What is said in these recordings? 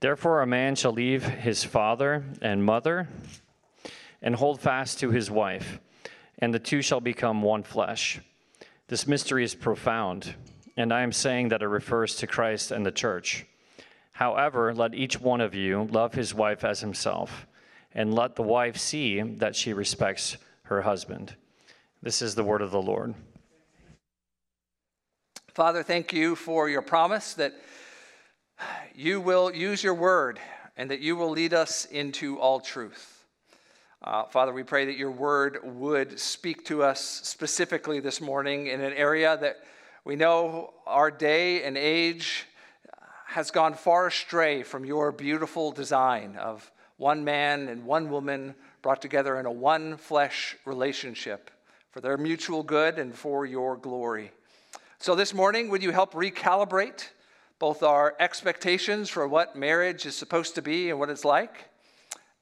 Therefore, a man shall leave his father and mother and hold fast to his wife, and the two shall become one flesh. This mystery is profound, and I am saying that it refers to Christ and the church. However, let each one of you love his wife as himself, and let the wife see that she respects her husband. This is the word of the Lord. Father, thank you for your promise that you will use your word and that you will lead us into all truth. Uh, Father, we pray that your word would speak to us specifically this morning in an area that we know our day and age has gone far astray from your beautiful design of one man and one woman brought together in a one flesh relationship for their mutual good and for your glory. So, this morning, would you help recalibrate both our expectations for what marriage is supposed to be and what it's like,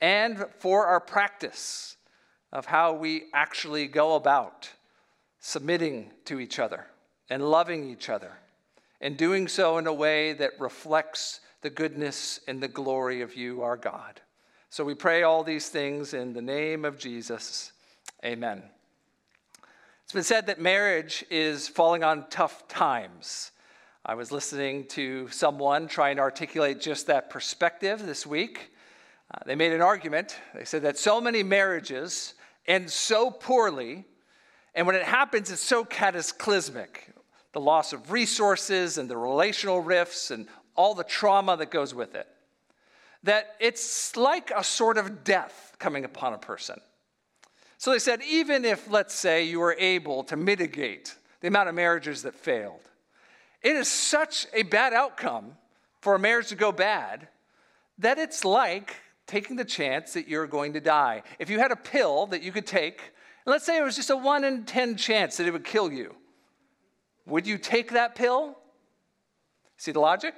and for our practice of how we actually go about submitting to each other and loving each other and doing so in a way that reflects the goodness and the glory of you, our God. So we pray all these things in the name of Jesus. Amen. It's been said that marriage is falling on tough times. I was listening to someone trying to articulate just that perspective this week. Uh, they made an argument. They said that so many marriages end so poorly, and when it happens, it's so cataclysmic the loss of resources and the relational rifts and all the trauma that goes with it. That it's like a sort of death coming upon a person. So they said, even if, let's say, you were able to mitigate the amount of marriages that failed, it is such a bad outcome for a marriage to go bad that it's like taking the chance that you're going to die. If you had a pill that you could take, and let's say it was just a one in 10 chance that it would kill you, would you take that pill? See the logic?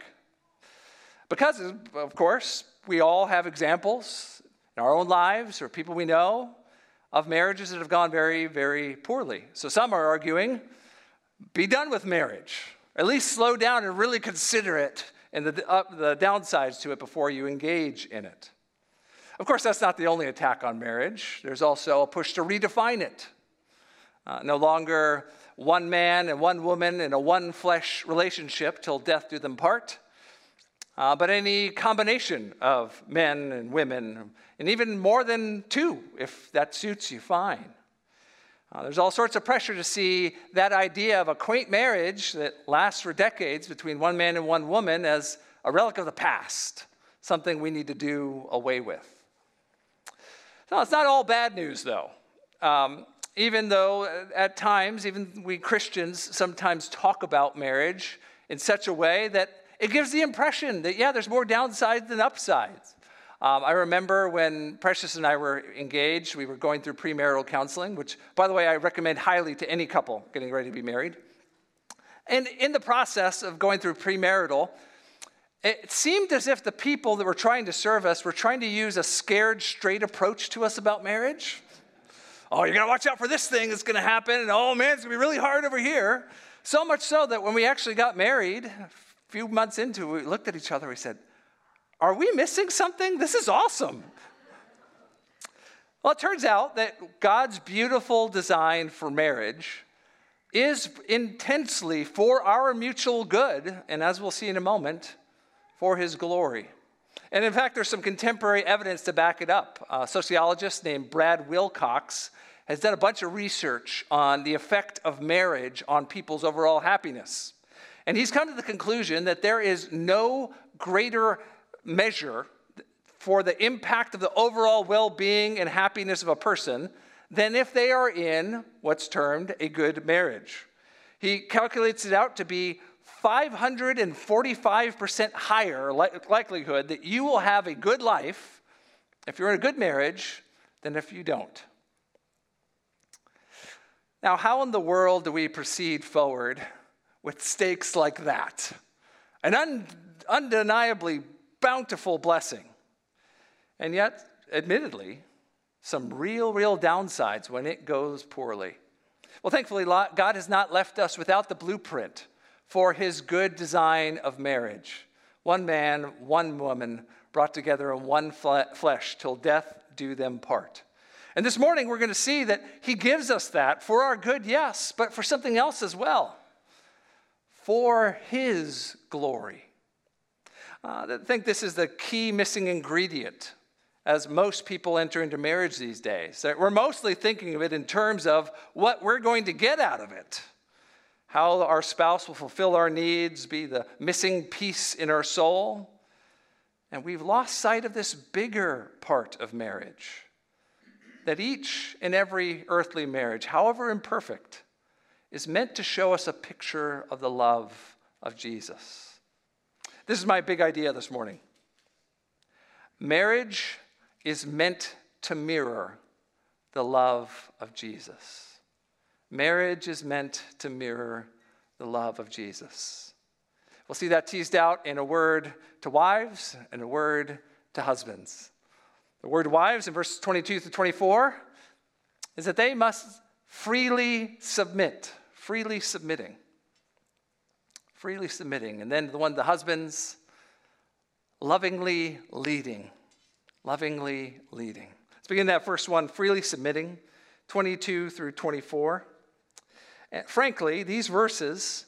Because, of course, we all have examples in our own lives or people we know of marriages that have gone very, very poorly. So some are arguing be done with marriage, at least slow down and really consider it and the, the downsides to it before you engage in it. Of course, that's not the only attack on marriage. There's also a push to redefine it. Uh, no longer one man and one woman in a one flesh relationship till death do them part, uh, but any combination of men and women, and even more than two, if that suits you, fine. Uh, there's all sorts of pressure to see that idea of a quaint marriage that lasts for decades between one man and one woman as a relic of the past, something we need to do away with. No, it's not all bad news, though. Um, even though uh, at times, even we Christians sometimes talk about marriage in such a way that it gives the impression that, yeah, there's more downsides than upsides. Um, I remember when Precious and I were engaged, we were going through premarital counseling, which, by the way, I recommend highly to any couple getting ready to be married. And in the process of going through premarital, it seemed as if the people that were trying to serve us were trying to use a scared straight approach to us about marriage oh, you gotta watch out for this thing that's gonna happen, and oh man, it's gonna be really hard over here. So much so that when we actually got married, a few months into it, we looked at each other, we said, Are we missing something? This is awesome. Well, it turns out that God's beautiful design for marriage is intensely for our mutual good, and as we'll see in a moment, for his glory. And in fact, there's some contemporary evidence to back it up. A sociologist named Brad Wilcox has done a bunch of research on the effect of marriage on people's overall happiness. And he's come to the conclusion that there is no greater measure for the impact of the overall well being and happiness of a person than if they are in what's termed a good marriage. He calculates it out to be 545% higher likelihood that you will have a good life if you're in a good marriage than if you don't. Now, how in the world do we proceed forward with stakes like that? An un- undeniably bountiful blessing. And yet, admittedly, some real, real downsides when it goes poorly. Well, thankfully, God has not left us without the blueprint for his good design of marriage. One man, one woman, brought together in one flesh till death do them part. And this morning, we're going to see that he gives us that for our good, yes, but for something else as well for his glory. Uh, I think this is the key missing ingredient as most people enter into marriage these days. We're mostly thinking of it in terms of what we're going to get out of it, how our spouse will fulfill our needs, be the missing piece in our soul. And we've lost sight of this bigger part of marriage that each and every earthly marriage, however imperfect, is meant to show us a picture of the love of Jesus. This is my big idea this morning. Marriage is meant to mirror the love of Jesus. Marriage is meant to mirror the love of Jesus. We'll see that teased out in a word to wives and a word to husbands. The word wives in verses 22 to 24 is that they must freely submit, freely submitting. Freely submitting. And then the one, the husbands, lovingly leading lovingly leading. Let's begin that first one freely submitting, 22 through 24. And frankly, these verses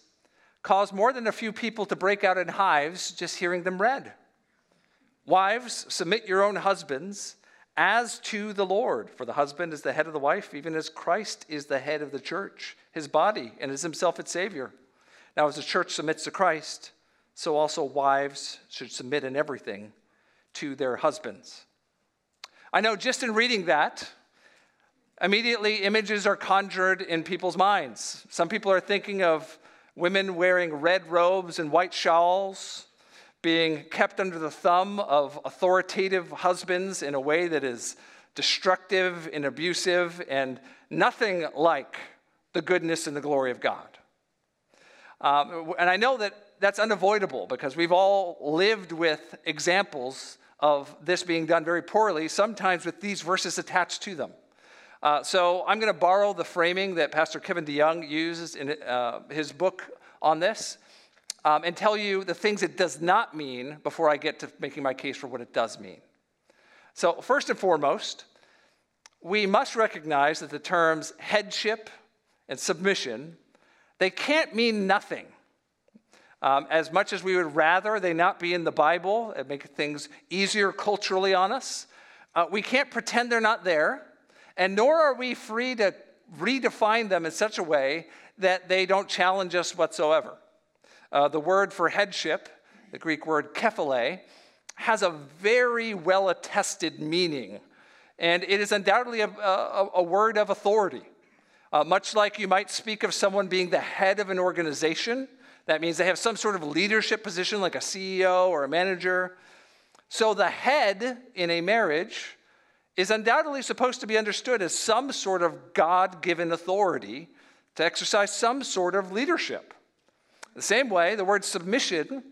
cause more than a few people to break out in hives just hearing them read. Wives, submit your own husbands as to the Lord, for the husband is the head of the wife, even as Christ is the head of the church, his body, and is himself its Savior. Now, as the church submits to Christ, so also wives should submit in everything to their husbands. I know just in reading that, immediately images are conjured in people's minds. Some people are thinking of women wearing red robes and white shawls, being kept under the thumb of authoritative husbands in a way that is destructive and abusive and nothing like the goodness and the glory of God. Um, and I know that that's unavoidable because we've all lived with examples of this being done very poorly, sometimes with these verses attached to them. Uh, so I'm going to borrow the framing that Pastor Kevin DeYoung uses in uh, his book on this um, and tell you the things it does not mean before I get to making my case for what it does mean. So, first and foremost, we must recognize that the terms headship and submission they can't mean nothing um, as much as we would rather they not be in the Bible and make things easier culturally on us, uh, we can't pretend they're not there, and nor are we free to redefine them in such a way that they don't challenge us whatsoever. Uh, the word for headship, the Greek word kephale, has a very well attested meaning, and it is undoubtedly a, a, a word of authority. Uh, much like you might speak of someone being the head of an organization, that means they have some sort of leadership position, like a CEO or a manager. So the head in a marriage is undoubtedly supposed to be understood as some sort of God given authority to exercise some sort of leadership. The same way, the word submission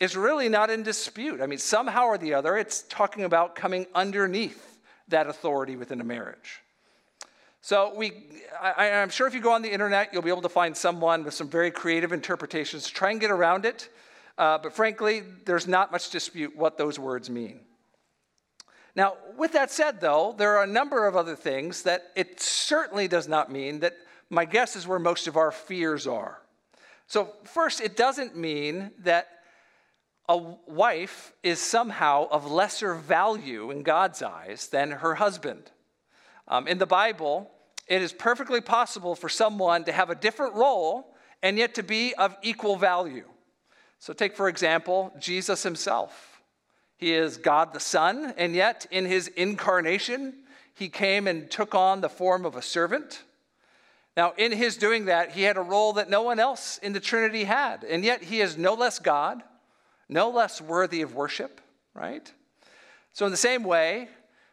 is really not in dispute. I mean, somehow or the other, it's talking about coming underneath that authority within a marriage. So we, I, am sure if you go on the internet, you'll be able to find someone with some very creative interpretations to try and get around it. Uh, but frankly, there's not much dispute what those words mean. Now, with that said, though, there are a number of other things that it certainly does not mean that my guess is where most of our fears are. So, first, it doesn't mean that a wife is somehow of lesser value in God's eyes than her husband. Um, in the Bible, it is perfectly possible for someone to have a different role and yet to be of equal value. So, take for example Jesus himself. He is God the Son, and yet in his incarnation, he came and took on the form of a servant. Now, in his doing that, he had a role that no one else in the Trinity had, and yet he is no less God, no less worthy of worship, right? So, in the same way,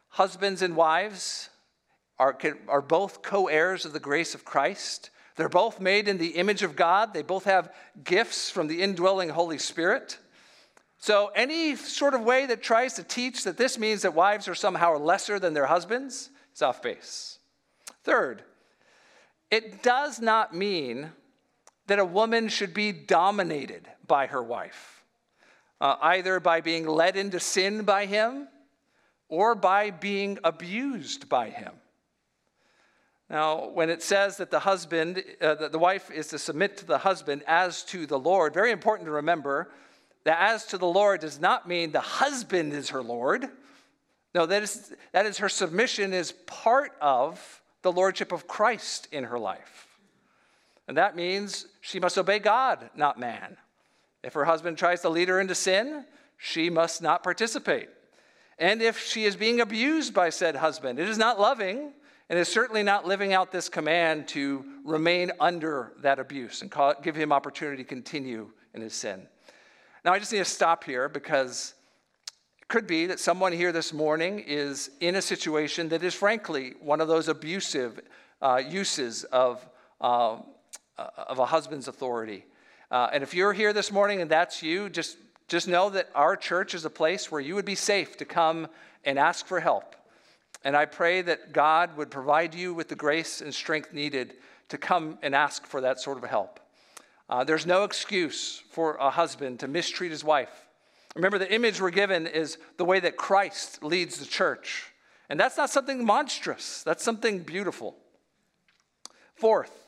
husbands and wives are, are both co heirs of the grace of Christ. They're both made in the image of God. They both have gifts from the indwelling Holy Spirit. So, any sort of way that tries to teach that this means that wives are somehow lesser than their husbands is off base. Third, it does not mean that a woman should be dominated by her wife, uh, either by being led into sin by him or by being abused by him. Now, when it says that the husband, uh, that the wife is to submit to the husband as to the Lord, very important to remember that as to the Lord does not mean the husband is her Lord. No, that is, that is her submission is part of the lordship of Christ in her life. And that means she must obey God, not man. If her husband tries to lead her into sin, she must not participate. And if she is being abused by said husband, it is not loving and is certainly not living out this command to remain under that abuse and call, give him opportunity to continue in his sin. Now, I just need to stop here because it could be that someone here this morning is in a situation that is, frankly, one of those abusive uh, uses of, uh, of a husband's authority. Uh, and if you're here this morning and that's you, just, just know that our church is a place where you would be safe to come and ask for help. And I pray that God would provide you with the grace and strength needed to come and ask for that sort of help. Uh, there's no excuse for a husband to mistreat his wife. Remember, the image we're given is the way that Christ leads the church. And that's not something monstrous, that's something beautiful. Fourth,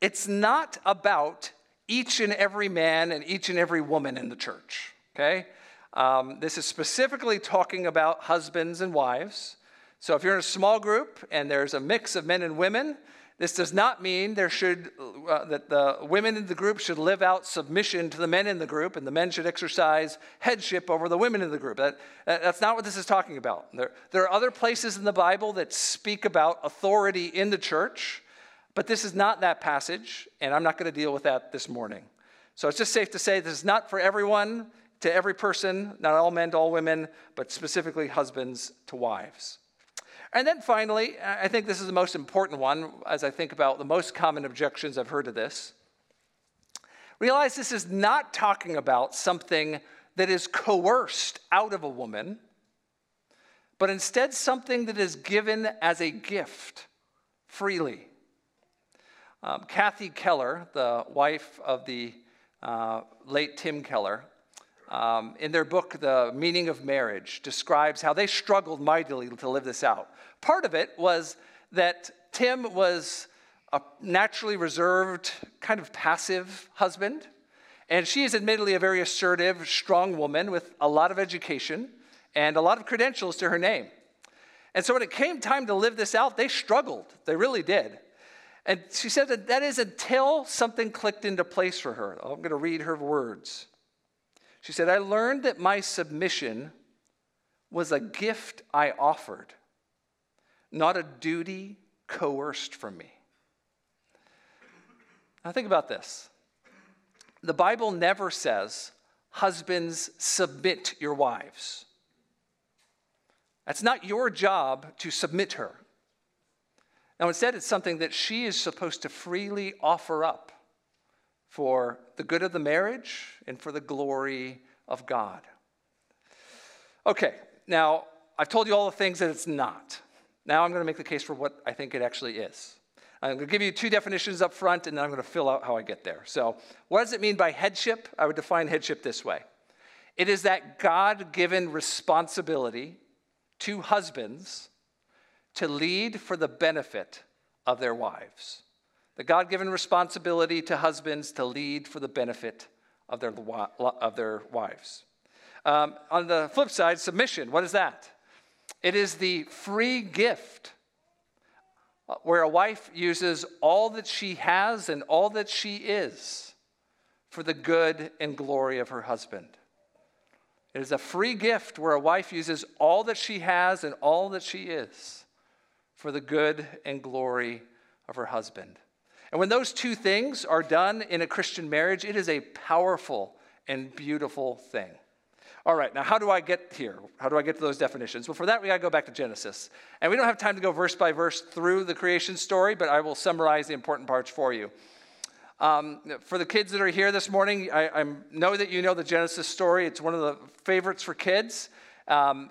it's not about each and every man and each and every woman in the church, okay? Um, this is specifically talking about husbands and wives. So if you're in a small group and there's a mix of men and women, this does not mean there should, uh, that the women in the group should live out submission to the men in the group and the men should exercise headship over the women in the group. That, that's not what this is talking about. There, there are other places in the Bible that speak about authority in the church, but this is not that passage, and I'm not going to deal with that this morning. So it's just safe to say this is not for everyone, to every person, not all men to all women, but specifically husbands to wives. And then finally, I think this is the most important one as I think about the most common objections I've heard to this. Realize this is not talking about something that is coerced out of a woman, but instead something that is given as a gift freely. Um, Kathy Keller, the wife of the uh, late Tim Keller, um, in their book, The Meaning of Marriage, describes how they struggled mightily to live this out. Part of it was that Tim was a naturally reserved, kind of passive husband, and she is admittedly a very assertive, strong woman with a lot of education and a lot of credentials to her name. And so when it came time to live this out, they struggled. They really did. And she said that that is until something clicked into place for her. I'm going to read her words. She said, I learned that my submission was a gift I offered, not a duty coerced from me. Now, think about this. The Bible never says, Husbands, submit your wives. That's not your job to submit her. Now, instead, it's something that she is supposed to freely offer up for the good of the marriage and for the glory of God. Okay, now I've told you all the things that it's not. Now I'm going to make the case for what I think it actually is. I'm going to give you two definitions up front and then I'm going to fill out how I get there. So, what does it mean by headship? I would define headship this way it is that God given responsibility to husbands to lead for the benefit of their wives the God given responsibility to husbands to lead for the benefit of their, of their wives. Um, on the flip side, submission, what is that? It is the free gift where a wife uses all that she has and all that she is for the good and glory of her husband. It is a free gift where a wife uses all that she has and all that she is for the good and glory of her husband. And when those two things are done in a Christian marriage, it is a powerful and beautiful thing. All right, now how do I get here? How do I get to those definitions? Well, for that, we got to go back to Genesis. And we don't have time to go verse by verse through the creation story, but I will summarize the important parts for you. Um, for the kids that are here this morning, I, I, know that you know the Genesis story. It's one of the favorites for kids. Um,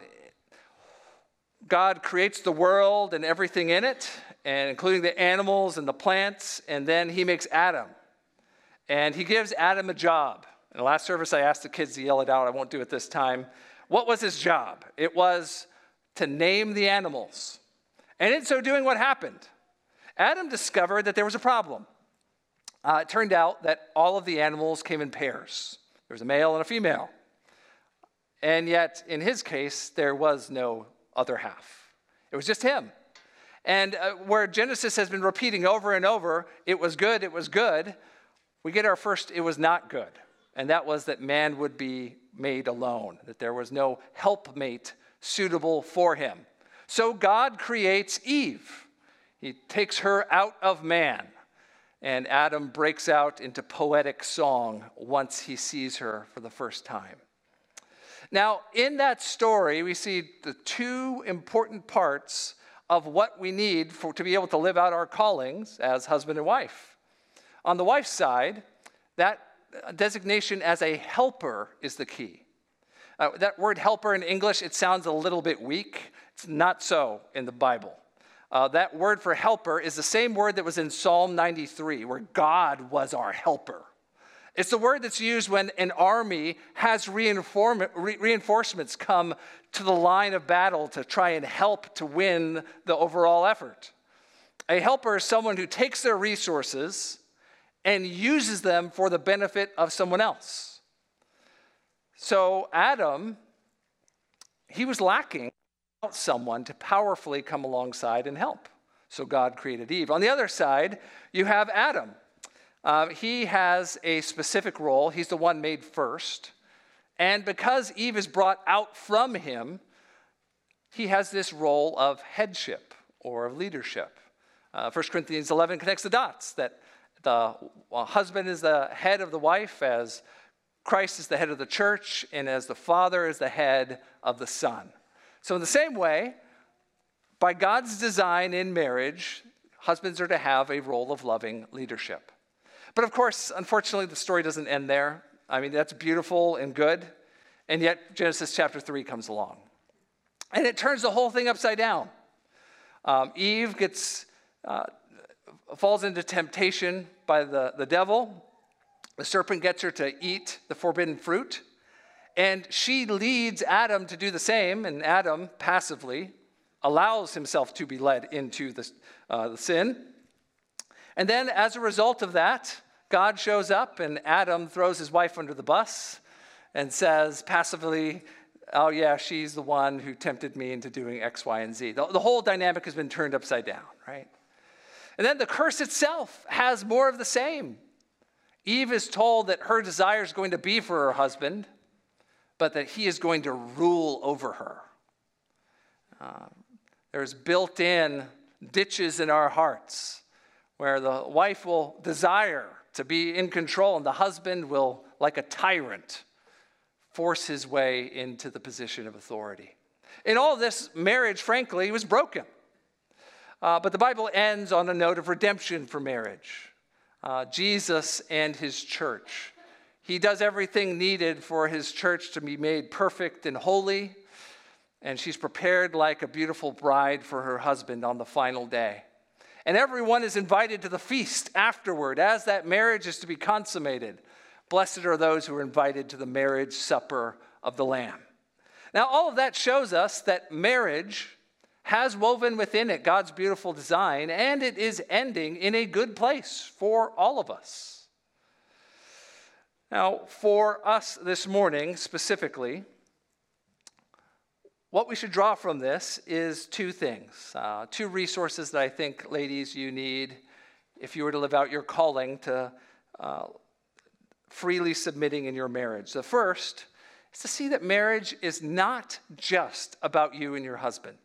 God creates the world and everything in it, and including the animals and the plants, and then he makes Adam. And he gives Adam a job. In the last service, I asked the kids to yell it out. I won't do it this time. What was his job? It was to name the animals. And in so doing, what happened? Adam discovered that there was a problem. Uh, it turned out that all of the animals came in pairs. There was a male and a female. And yet, in his case, there was no other half. It was just him. And uh, where Genesis has been repeating over and over, it was good, it was good, we get our first, it was not good. And that was that man would be made alone, that there was no helpmate suitable for him. So God creates Eve. He takes her out of man. And Adam breaks out into poetic song once he sees her for the first time. Now, in that story, we see the two important parts of what we need for, to be able to live out our callings as husband and wife. On the wife's side, that designation as a helper is the key. Uh, that word helper in English, it sounds a little bit weak. It's not so in the Bible. Uh, that word for helper is the same word that was in Psalm 93, where God was our helper. It's the word that's used when an army has reinforcements come to the line of battle to try and help to win the overall effort. A helper is someone who takes their resources and uses them for the benefit of someone else. So, Adam, he was lacking someone to powerfully come alongside and help. So God created Eve. On the other side, you have Adam. Uh, he has a specific role. He's the one made first. And because Eve is brought out from him, he has this role of headship or of leadership. Uh, 1 Corinthians 11 connects the dots that the husband is the head of the wife, as Christ is the head of the church, and as the father is the head of the son. So, in the same way, by God's design in marriage, husbands are to have a role of loving leadership. But of course, unfortunately, the story doesn't end there. I mean, that's beautiful and good. And yet, Genesis chapter 3 comes along. And it turns the whole thing upside down. Um, Eve gets, uh, falls into temptation by the, the devil. The serpent gets her to eat the forbidden fruit. And she leads Adam to do the same, and Adam passively allows himself to be led into the, uh, the sin. And then, as a result of that, God shows up, and Adam throws his wife under the bus and says passively, Oh, yeah, she's the one who tempted me into doing X, Y, and Z. The, the whole dynamic has been turned upside down, right? And then the curse itself has more of the same. Eve is told that her desire is going to be for her husband, but that he is going to rule over her. Uh, there's built in ditches in our hearts where the wife will desire to be in control, and the husband will, like a tyrant, force his way into the position of authority. In all this, marriage, frankly, was broken. Uh, but the Bible ends on a note of redemption for marriage. Uh, Jesus and his church he does everything needed for his church to be made perfect and holy, and she's prepared like a beautiful bride for her husband on the final day. And everyone is invited to the feast afterward as that marriage is to be consummated. Blessed are those who are invited to the marriage supper of the Lamb. Now, all of that shows us that marriage has woven within it God's beautiful design, and it is ending in a good place for all of us. Now, for us this morning specifically, what we should draw from this is two things, uh, two resources that I think, ladies, you need if you were to live out your calling to uh, freely submitting in your marriage. The first is to see that marriage is not just about you and your husband.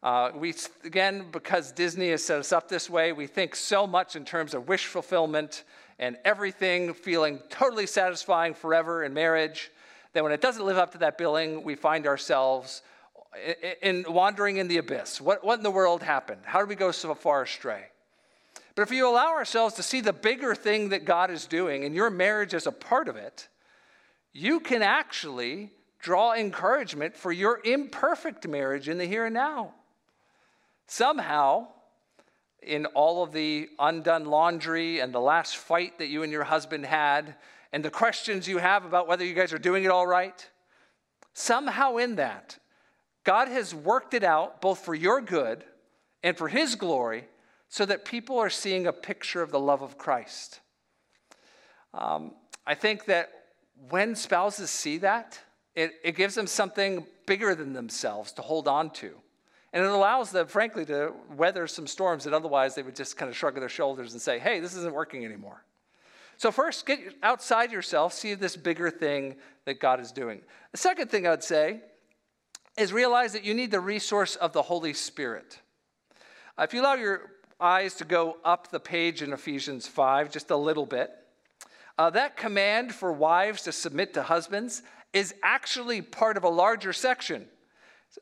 Uh, we, again, because Disney has set us up this way, we think so much in terms of wish fulfillment and everything feeling totally satisfying forever in marriage that when it doesn't live up to that billing, we find ourselves in wandering in the abyss. What, what in the world happened? How did we go so far astray? But if you allow ourselves to see the bigger thing that God is doing and your marriage is a part of it, you can actually draw encouragement for your imperfect marriage in the here and now. Somehow, in all of the undone laundry and the last fight that you and your husband had, and the questions you have about whether you guys are doing it all right, somehow in that, God has worked it out both for your good and for His glory so that people are seeing a picture of the love of Christ. Um, I think that when spouses see that, it, it gives them something bigger than themselves to hold on to. And it allows them, frankly, to weather some storms that otherwise they would just kind of shrug their shoulders and say, hey, this isn't working anymore. So, first, get outside yourself, see this bigger thing that God is doing. The second thing I'd say is realize that you need the resource of the Holy Spirit. Uh, if you allow your eyes to go up the page in Ephesians 5 just a little bit, uh, that command for wives to submit to husbands is actually part of a larger section.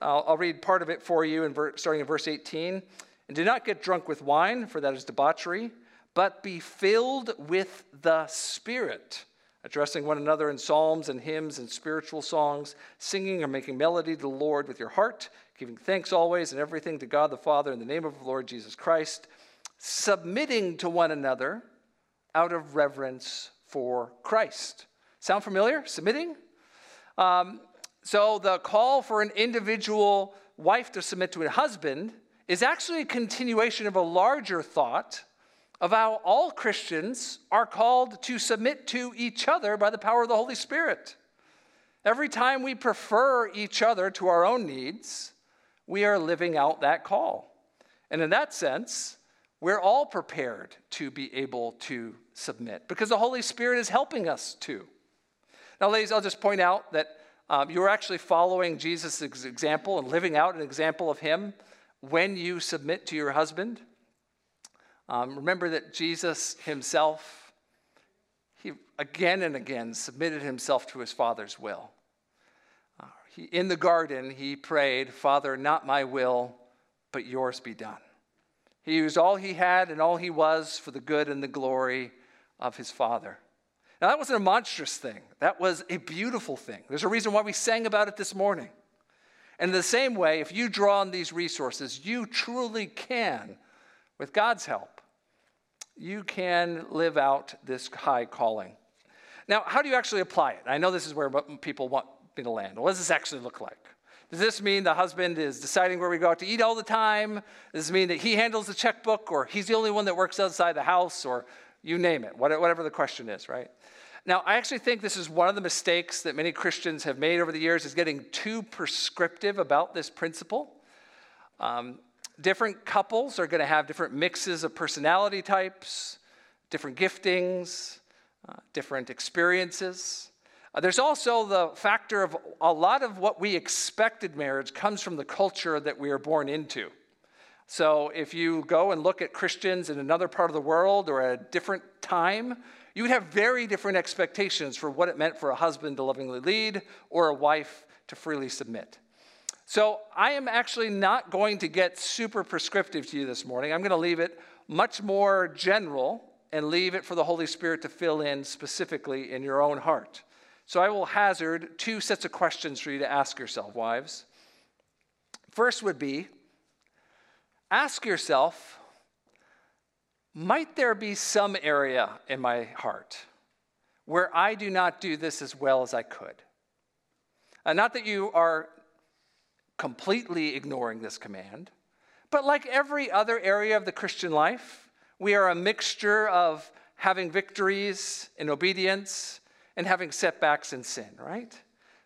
I'll, I'll read part of it for you, in ver- starting in verse 18. And do not get drunk with wine, for that is debauchery but be filled with the Spirit, addressing one another in psalms and hymns and spiritual songs, singing or making melody to the Lord with your heart, giving thanks always and everything to God the Father in the name of the Lord Jesus Christ, submitting to one another out of reverence for Christ. Sound familiar? Submitting? Um, so the call for an individual wife to submit to a husband is actually a continuation of a larger thought of how all Christians are called to submit to each other by the power of the Holy Spirit. Every time we prefer each other to our own needs, we are living out that call. And in that sense, we're all prepared to be able to submit because the Holy Spirit is helping us to. Now, ladies, I'll just point out that um, you're actually following Jesus' example and living out an example of Him when you submit to your husband. Um, remember that Jesus himself, he again and again submitted himself to his Father's will. Uh, he, in the garden, he prayed, Father, not my will, but yours be done. He used all he had and all he was for the good and the glory of his Father. Now, that wasn't a monstrous thing, that was a beautiful thing. There's a reason why we sang about it this morning. And in the same way, if you draw on these resources, you truly can with God's help, you can live out this high calling. Now, how do you actually apply it? I know this is where people want me to land. What does this actually look like? Does this mean the husband is deciding where we go out to eat all the time? Does this mean that he handles the checkbook or he's the only one that works outside the house or you name it, whatever the question is, right? Now, I actually think this is one of the mistakes that many Christians have made over the years is getting too prescriptive about this principle. Um, different couples are going to have different mixes of personality types, different giftings, uh, different experiences. Uh, there's also the factor of a lot of what we expected marriage comes from the culture that we are born into. So if you go and look at Christians in another part of the world or at a different time, you would have very different expectations for what it meant for a husband to lovingly lead or a wife to freely submit. So I am actually not going to get super prescriptive to you this morning. I'm going to leave it much more general and leave it for the Holy Spirit to fill in specifically in your own heart. So I will hazard two sets of questions for you to ask yourself, wives. First would be ask yourself, might there be some area in my heart where I do not do this as well as I could? Uh, not that you are completely ignoring this command. But like every other area of the Christian life, we are a mixture of having victories in obedience and having setbacks in sin, right?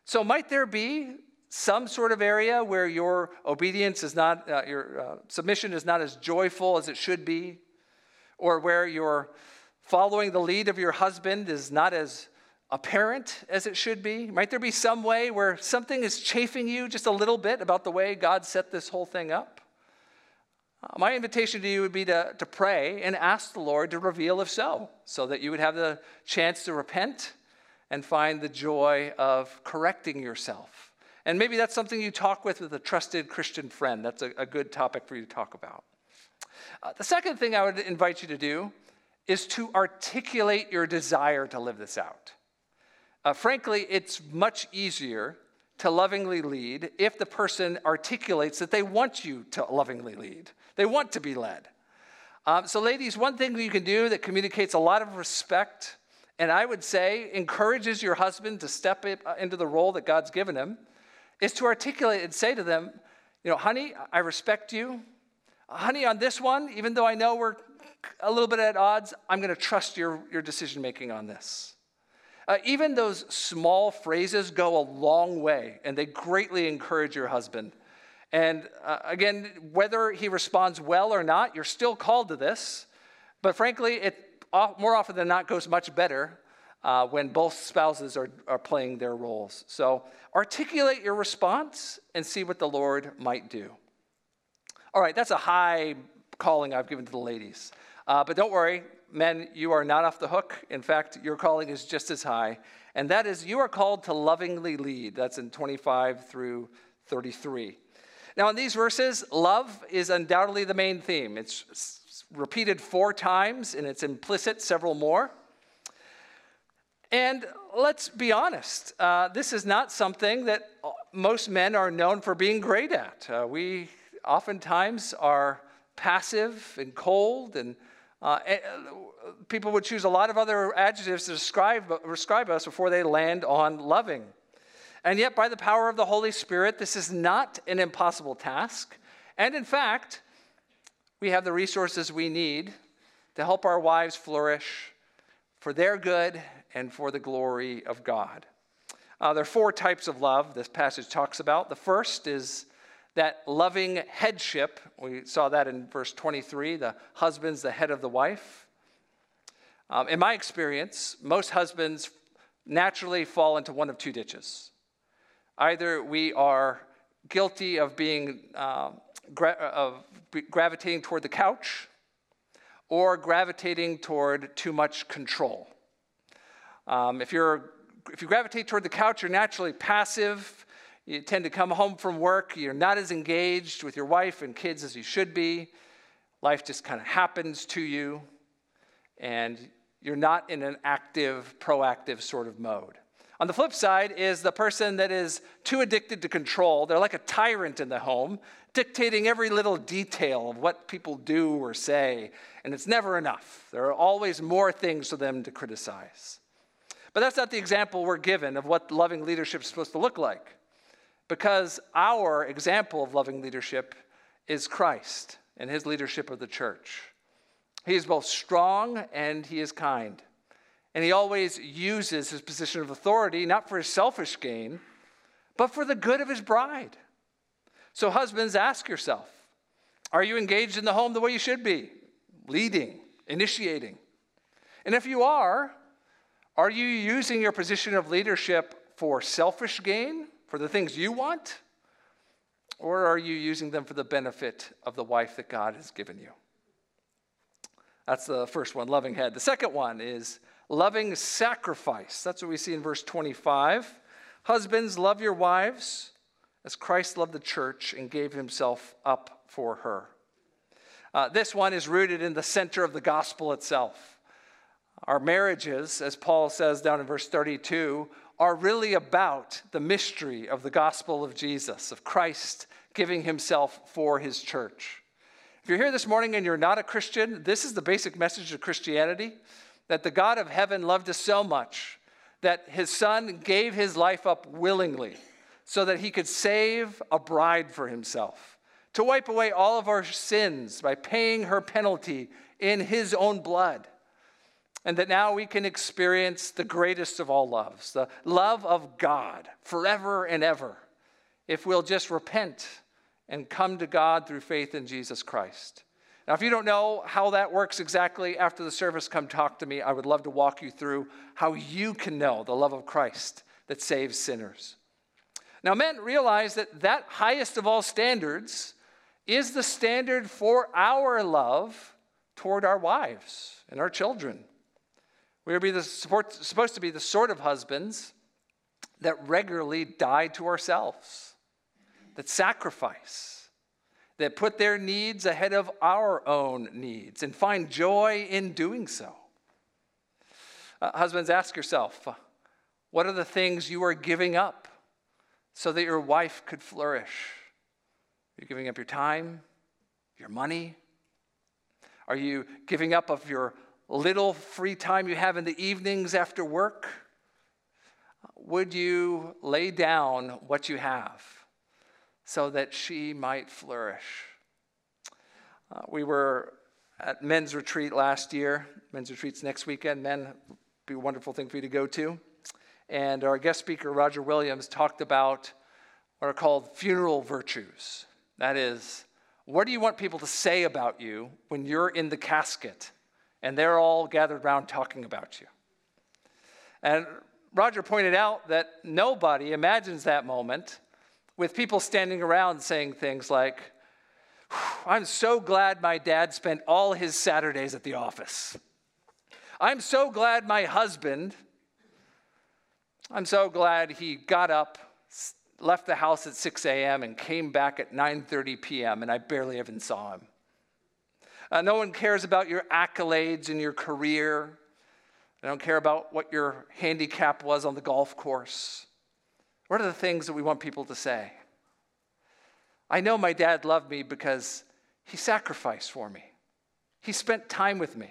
So, might there be some sort of area where your obedience is not, uh, your uh, submission is not as joyful as it should be, or where your following the lead of your husband is not as apparent as it should be? Might there be some way where something is chafing you just a little bit about the way God set this whole thing up? Uh, my invitation to you would be to, to pray and ask the Lord to reveal if so, so that you would have the chance to repent and find the joy of correcting yourself. And maybe that's something you talk with with a trusted Christian friend. That's a, a good topic for you to talk about. Uh, the second thing I would invite you to do is to articulate your desire to live this out. Uh, frankly, it's much easier to lovingly lead if the person articulates that they want you to lovingly lead. They want to be led. Um, so, ladies, one thing you can do that communicates a lot of respect, and I would say encourages your husband to step uh, into the role that God's given him, is to articulate and say to them, you know, honey, I respect you. Honey, on this one, even though I know we're a little bit at odds, I'm going to trust your, your decision making on this. Uh, even those small phrases go a long way, and they greatly encourage your husband. And uh, again, whether he responds well or not, you're still called to this. But frankly, it more often than not goes much better uh, when both spouses are, are playing their roles. So articulate your response and see what the Lord might do. All right, that's a high calling I've given to the ladies. Uh, but don't worry, men, you are not off the hook. In fact, your calling is just as high. And that is, you are called to lovingly lead. That's in 25 through 33. Now, in these verses, love is undoubtedly the main theme. It's repeated four times, and it's implicit several more. And let's be honest, uh, this is not something that most men are known for being great at. Uh, we oftentimes are passive and cold and uh, eh, people would choose a lot of other adjectives to describe, describe us before they land on loving. And yet, by the power of the Holy Spirit, this is not an impossible task. And in fact, we have the resources we need to help our wives flourish for their good and for the glory of God. Uh, there are four types of love this passage talks about. The first is that loving headship. We saw that in verse 23 the husband's the head of the wife. Um, in my experience, most husbands naturally fall into one of two ditches. Either we are guilty of being uh, gra- of gravitating toward the couch or gravitating toward too much control. Um, if, you're, if you gravitate toward the couch, you're naturally passive you tend to come home from work, you're not as engaged with your wife and kids as you should be. Life just kind of happens to you, and you're not in an active, proactive sort of mode. On the flip side is the person that is too addicted to control. They're like a tyrant in the home, dictating every little detail of what people do or say, and it's never enough. There are always more things for them to criticize. But that's not the example we're given of what loving leadership is supposed to look like because our example of loving leadership is Christ and his leadership of the church. He is both strong and he is kind. And he always uses his position of authority not for his selfish gain, but for the good of his bride. So, husbands, ask yourself are you engaged in the home the way you should be? Leading, initiating. And if you are, are you using your position of leadership for selfish gain for the things you want? Or are you using them for the benefit of the wife that God has given you? That's the first one, loving head. The second one is loving sacrifice. That's what we see in verse 25. Husbands, love your wives as Christ loved the church and gave himself up for her. Uh, this one is rooted in the center of the gospel itself. Our marriages, as Paul says down in verse 32, are really about the mystery of the gospel of Jesus, of Christ giving himself for his church. If you're here this morning and you're not a Christian, this is the basic message of Christianity that the God of heaven loved us so much that his son gave his life up willingly so that he could save a bride for himself, to wipe away all of our sins by paying her penalty in his own blood and that now we can experience the greatest of all loves, the love of God forever and ever if we'll just repent and come to God through faith in Jesus Christ. Now, if you don't know how that works exactly after the service, come talk to me. I would love to walk you through how you can know the love of Christ that saves sinners. Now, men realize that that highest of all standards is the standard for our love toward our wives and our children. We are the, supposed to be the sort of husbands that regularly die to ourselves, that sacrifice, that put their needs ahead of our own needs and find joy in doing so. Uh, husbands, ask yourself what are the things you are giving up so that your wife could flourish? Are You're giving up your time, your money? Are you giving up of your little free time you have in the evenings after work? Would you lay down what you have so that she might flourish? Uh, we were at men's retreat last year. Men's retreat's next weekend. Men, be a wonderful thing for you to go to. And our guest speaker, Roger Williams, talked about what are called funeral virtues. That is, what do you want people to say about you when you're in the casket and they're all gathered around talking about you? And Roger pointed out that nobody imagines that moment with people standing around saying things like, I'm so glad my dad spent all his Saturdays at the office. I'm so glad my husband, I'm so glad he got up left the house at 6 a.m. and came back at 9:30 p.m. and I barely even saw him. Uh, no one cares about your accolades and your career. They don't care about what your handicap was on the golf course. What are the things that we want people to say? I know my dad loved me because he sacrificed for me. He spent time with me.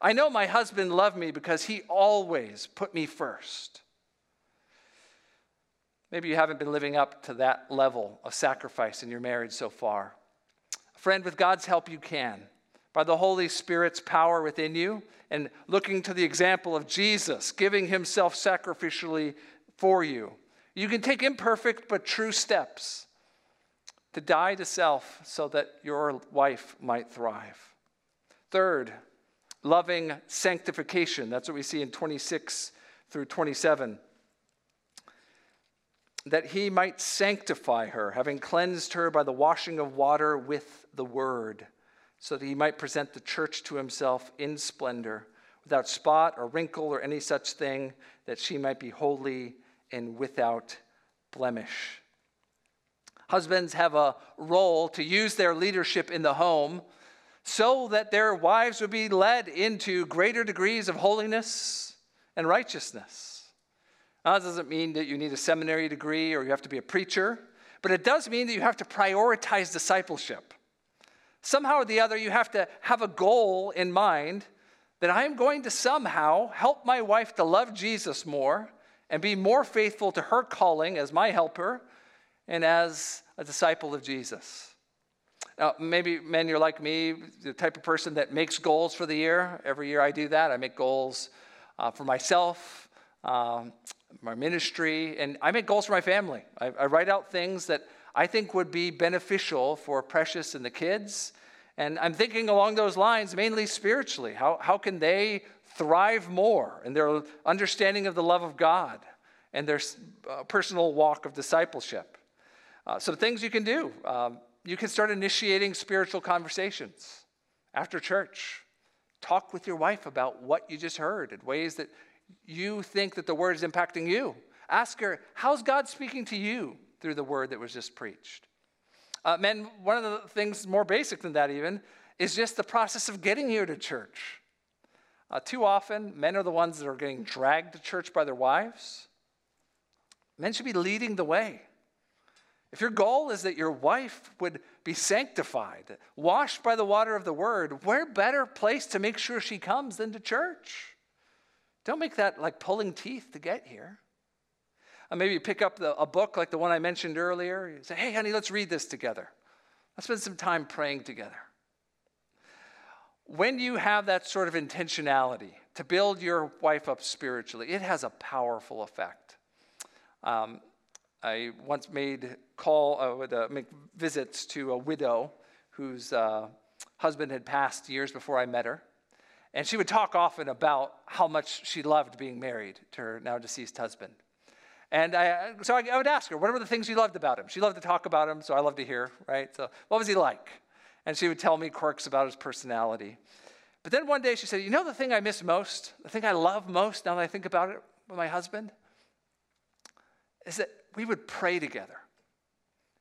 I know my husband loved me because he always put me first. Maybe you haven't been living up to that level of sacrifice in your marriage so far. Friend, with God's help, you can. By the Holy Spirit's power within you, and looking to the example of Jesus, giving himself sacrificially for you, you can take imperfect but true steps to die to self so that your wife might thrive. Third, loving sanctification. That's what we see in 26 through 27 that he might sanctify her, having cleansed her by the washing of water with the word, so that he might present the church to himself in splendor, without spot or wrinkle or any such thing, that she might be holy and without blemish. Husbands have a role to use their leadership in the home so that their wives would be led into greater degrees of holiness and righteousness. Now, that doesn't mean that you need a seminary degree or you have to be a preacher, but it does mean that you have to prioritize discipleship. Somehow or the other, you have to have a goal in mind that I'm going to somehow help my wife to love Jesus more and be more faithful to her calling as my helper and as a disciple of Jesus. Now, maybe men, you're like me, the type of person that makes goals for the year. Every year I do that. I make goals uh, for myself, um, my ministry, and I make goals for my family. I, I write out things that I think would be beneficial for Precious and the kids. And I'm thinking along those lines, mainly spiritually. How, how can they thrive more in their understanding of the love of God and their uh, personal walk of discipleship? Uh, so, things you can do um, you can start initiating spiritual conversations after church. Talk with your wife about what you just heard in ways that you think that the word is impacting you. Ask her, how's God speaking to you through the word that was just preached? Uh, men, one of the things more basic than that, even, is just the process of getting here to church. Uh, too often, men are the ones that are getting dragged to church by their wives. Men should be leading the way. If your goal is that your wife would be sanctified, washed by the water of the word, where better place to make sure she comes than to church? Don't make that like pulling teeth to get here. Maybe you pick up the, a book like the one I mentioned earlier. You say, hey, honey, let's read this together. Let's spend some time praying together. When you have that sort of intentionality to build your wife up spiritually, it has a powerful effect. Um, I once made call uh, would, uh, make visits to a widow whose uh, husband had passed years before I met her, and she would talk often about how much she loved being married to her now deceased husband. And I, so I, I would ask her, what were the things you loved about him? She loved to talk about him, so I love to hear, right? So, what was he like? And she would tell me quirks about his personality. But then one day she said, You know the thing I miss most, the thing I love most now that I think about it with my husband? Is that we would pray together.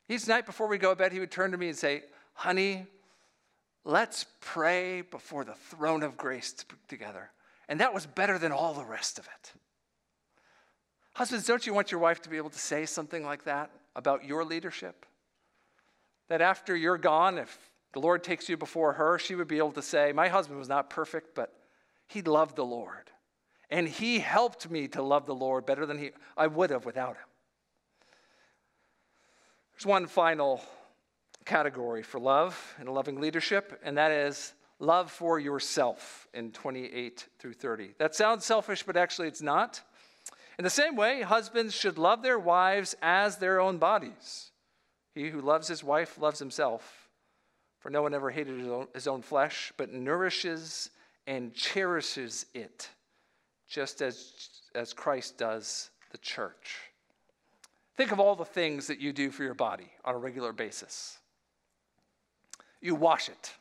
Each night before we go to bed, he would turn to me and say, Honey, let's pray before the throne of grace together. And that was better than all the rest of it. Husbands, don't you want your wife to be able to say something like that about your leadership? That after you're gone, if the Lord takes you before her, she would be able to say, My husband was not perfect, but he loved the Lord. And he helped me to love the Lord better than he, I would have without him. There's one final category for love and loving leadership, and that is love for yourself in 28 through 30. That sounds selfish, but actually it's not. In the same way, husbands should love their wives as their own bodies. He who loves his wife loves himself. For no one ever hated his own, flesh, but nourishes and cherishes it, just as, as Christ does the church. Think of all the things that you do for your body on a regular basis. You wash it,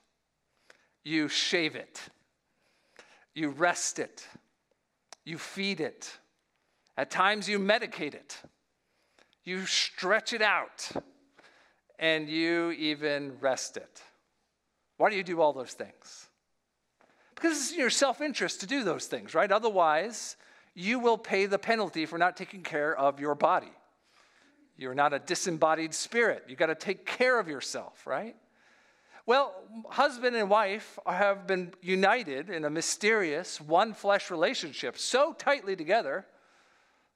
you shave it, you rest it, you feed it, at times, you medicate it, you stretch it out, and you even rest it. Why do you do all those things? Because it's in your self interest to do those things, right? Otherwise, you will pay the penalty for not taking care of your body. You're not a disembodied spirit. You got to take care of yourself, right? Well, husband and wife have been united in a mysterious one flesh relationship so tightly together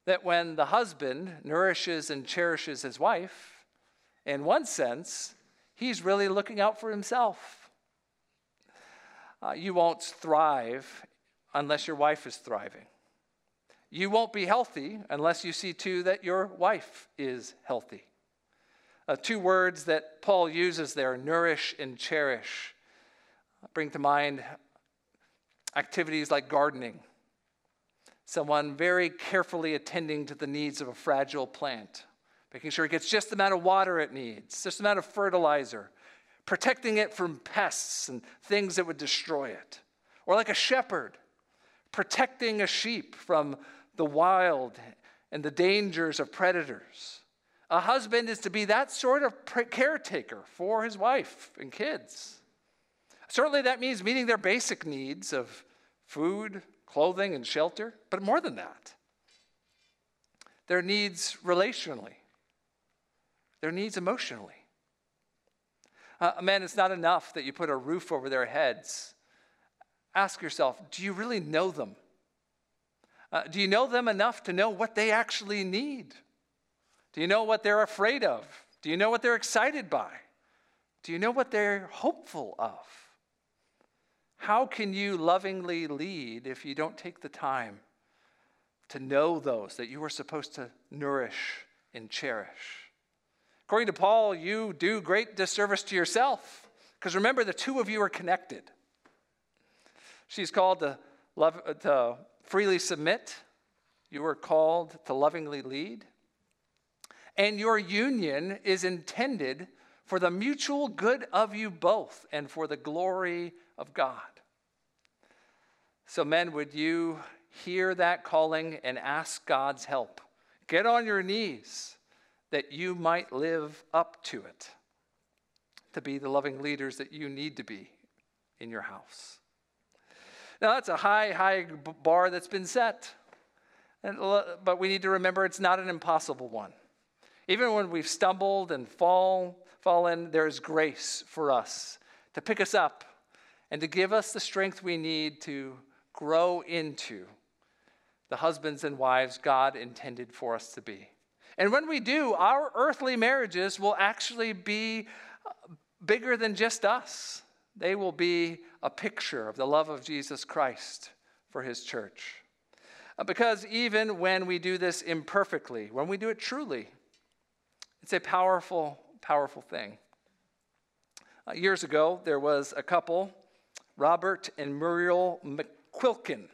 that when the husband nourishes and cherishes his wife, in one sense, he's really looking out for himself. Uh, you won't thrive unless your wife is thriving. You won't be healthy unless you see too that your wife is healthy. Uh, two words that Paul uses there nourish and cherish bring to mind activities like gardening someone very carefully attending to the needs of a fragile plant, making sure it gets just the amount of water it needs, just the amount of fertilizer, protecting it from pests and things that would destroy it. Or like a shepherd, protecting a sheep from the wild and the dangers of predators. A husband is to be that sort of caretaker for his wife and kids. Certainly, that means meeting their basic needs of food, clothing and shelter, but more than that, their needs relationally, their needs emotionally. Uh, man, it's not enough that you put a roof over their heads. Ask yourself do you really know them? Uh, do you know them enough to know what they actually need? Do you know what they're afraid of? Do you know what they're excited by? Do you know what they're hopeful of? How can you lovingly lead if you don't take the time to know those that you are supposed to nourish and cherish? According to Paul, you do great disservice to yourself because remember, the two of you are connected. She's called to, love, to freely submit, you are called to lovingly lead. And your union is intended for the mutual good of you both and for the glory of God. So, men, would you hear that calling and ask God's help? Get on your knees that you might live up to it, to be the loving leaders that you need to be in your house. Now, that's a high, high bar that's been set. But we need to remember it's not an impossible one. Even when we've stumbled and fall, fallen, there is grace for us to pick us up and to give us the strength we need to grow into the husbands and wives God intended for us to be. And when we do, our earthly marriages will actually be uh, bigger than just us. They will be a picture of the love of Jesus Christ for his church. Uh, because even when we do this imperfectly, when we do it truly, It's a powerful, powerful thing. Uh, years ago, there was a couple, Robert and Muriel McQuilkin,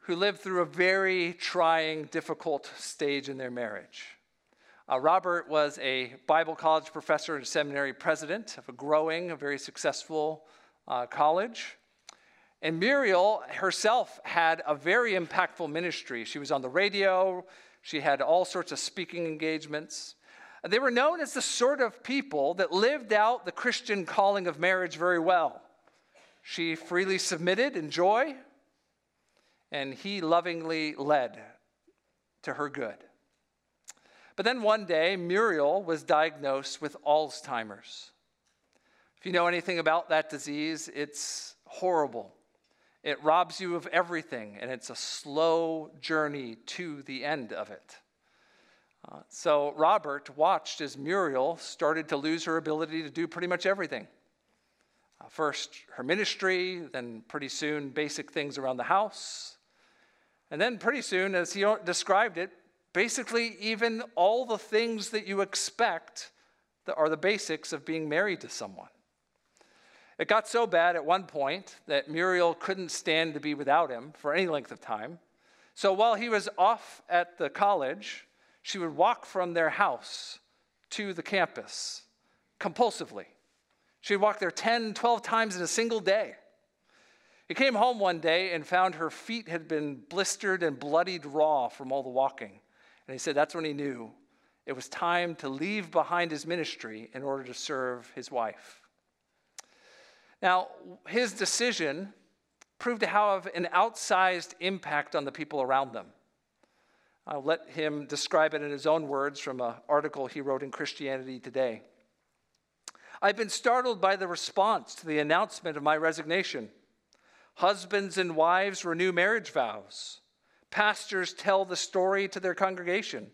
who lived through a very trying, difficult stage in their marriage. Uh, Robert was a Bible college professor and seminary president of a growing, a very successful uh, college. And Muriel herself had a very impactful ministry. She was on the radio, she had all sorts of speaking engagements. They were known as the sort of people that lived out the Christian calling of marriage very well. She freely submitted in joy, and he lovingly led to her good. But then one day, Muriel was diagnosed with Alzheimer's. If you know anything about that disease, it's horrible. It robs you of everything, and it's a slow journey to the end of it. Uh, so Robert watched as Muriel started to lose her ability to do pretty much everything. Uh, first, her ministry, then, pretty soon, basic things around the house. And then, pretty soon, as he described it, basically, even all the things that you expect that are the basics of being married to someone. It got so bad at one point that Muriel couldn't stand to be without him for any length of time. So while he was off at the college, she would walk from their house to the campus compulsively. She'd there 10, 12 times in a single day. He came home one day and found her feet had been blistered and bloodied raw from all the walking. And he said that's when he knew it was time to leave behind his ministry in order to serve his wife. Now, his decision proved to have an outsized impact on the people around them. I'll let him describe it in his own words from an article he wrote in Christianity Today. I've been startled by the response to the announcement of my resignation. Husbands and wives renew marriage vows. Pastors tell the story to their congregation.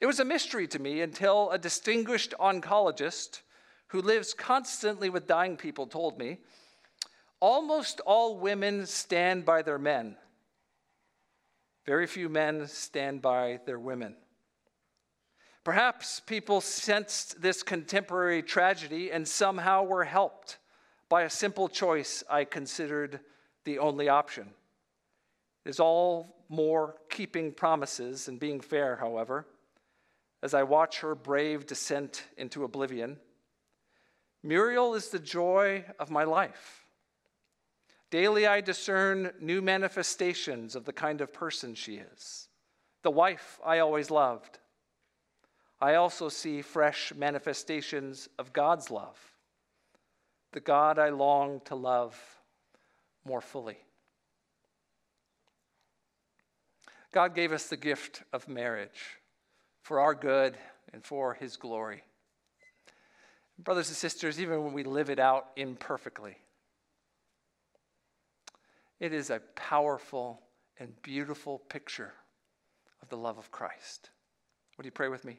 It was a mystery to me until a distinguished oncologist who lives constantly with dying people told me almost all women stand by their men very few men stand by their women. Perhaps people sensed this contemporary tragedy and somehow were helped by a simple choice I considered the only option. It is all more keeping promises and being fair, however, as I watch her brave descent into oblivion. Muriel is the joy of my life. Daily, I discern new manifestations of the kind of person she is, the wife I always loved. I also see fresh manifestations of God's love, the God I long to love more fully. God gave us the gift of marriage for our good and for his glory. Brothers and sisters, even when we live it out imperfectly, it is a powerful and beautiful picture of the love of Christ. Would you pray with me?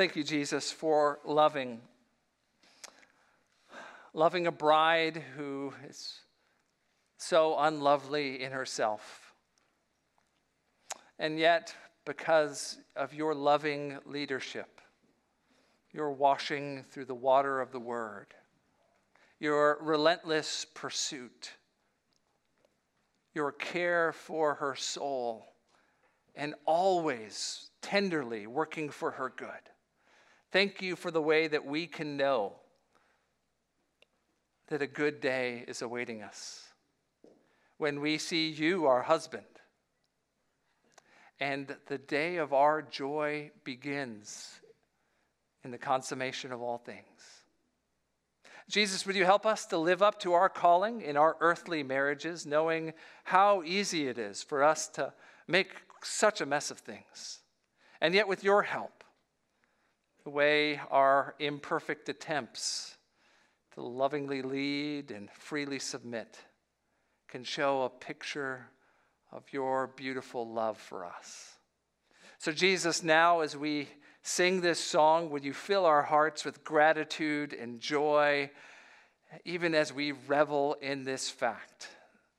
Thank you, Jesus, for loving. Loving a bride who is so unlovely in herself. And yet, because of your loving leadership, your washing through the water of the word, your relentless pursuit, your care for her soul, and always tenderly working for her good. Thank you for the way that we can know that a good day is awaiting us when we see you, our husband, and the day of our joy begins in the consummation of all things. Jesus, would you help us to live up to our calling in our earthly marriages, knowing how easy it is for us to make such a mess of things? And yet, with your help, the way our imperfect attempts to lovingly lead and freely submit can show a picture of your beautiful love for us. So, Jesus, now as we sing this song, would you fill our hearts with gratitude and joy, even as we revel in this fact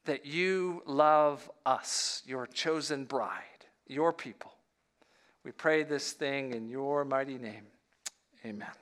that you love us, your chosen bride, your people. We pray this thing in your mighty name. Amen.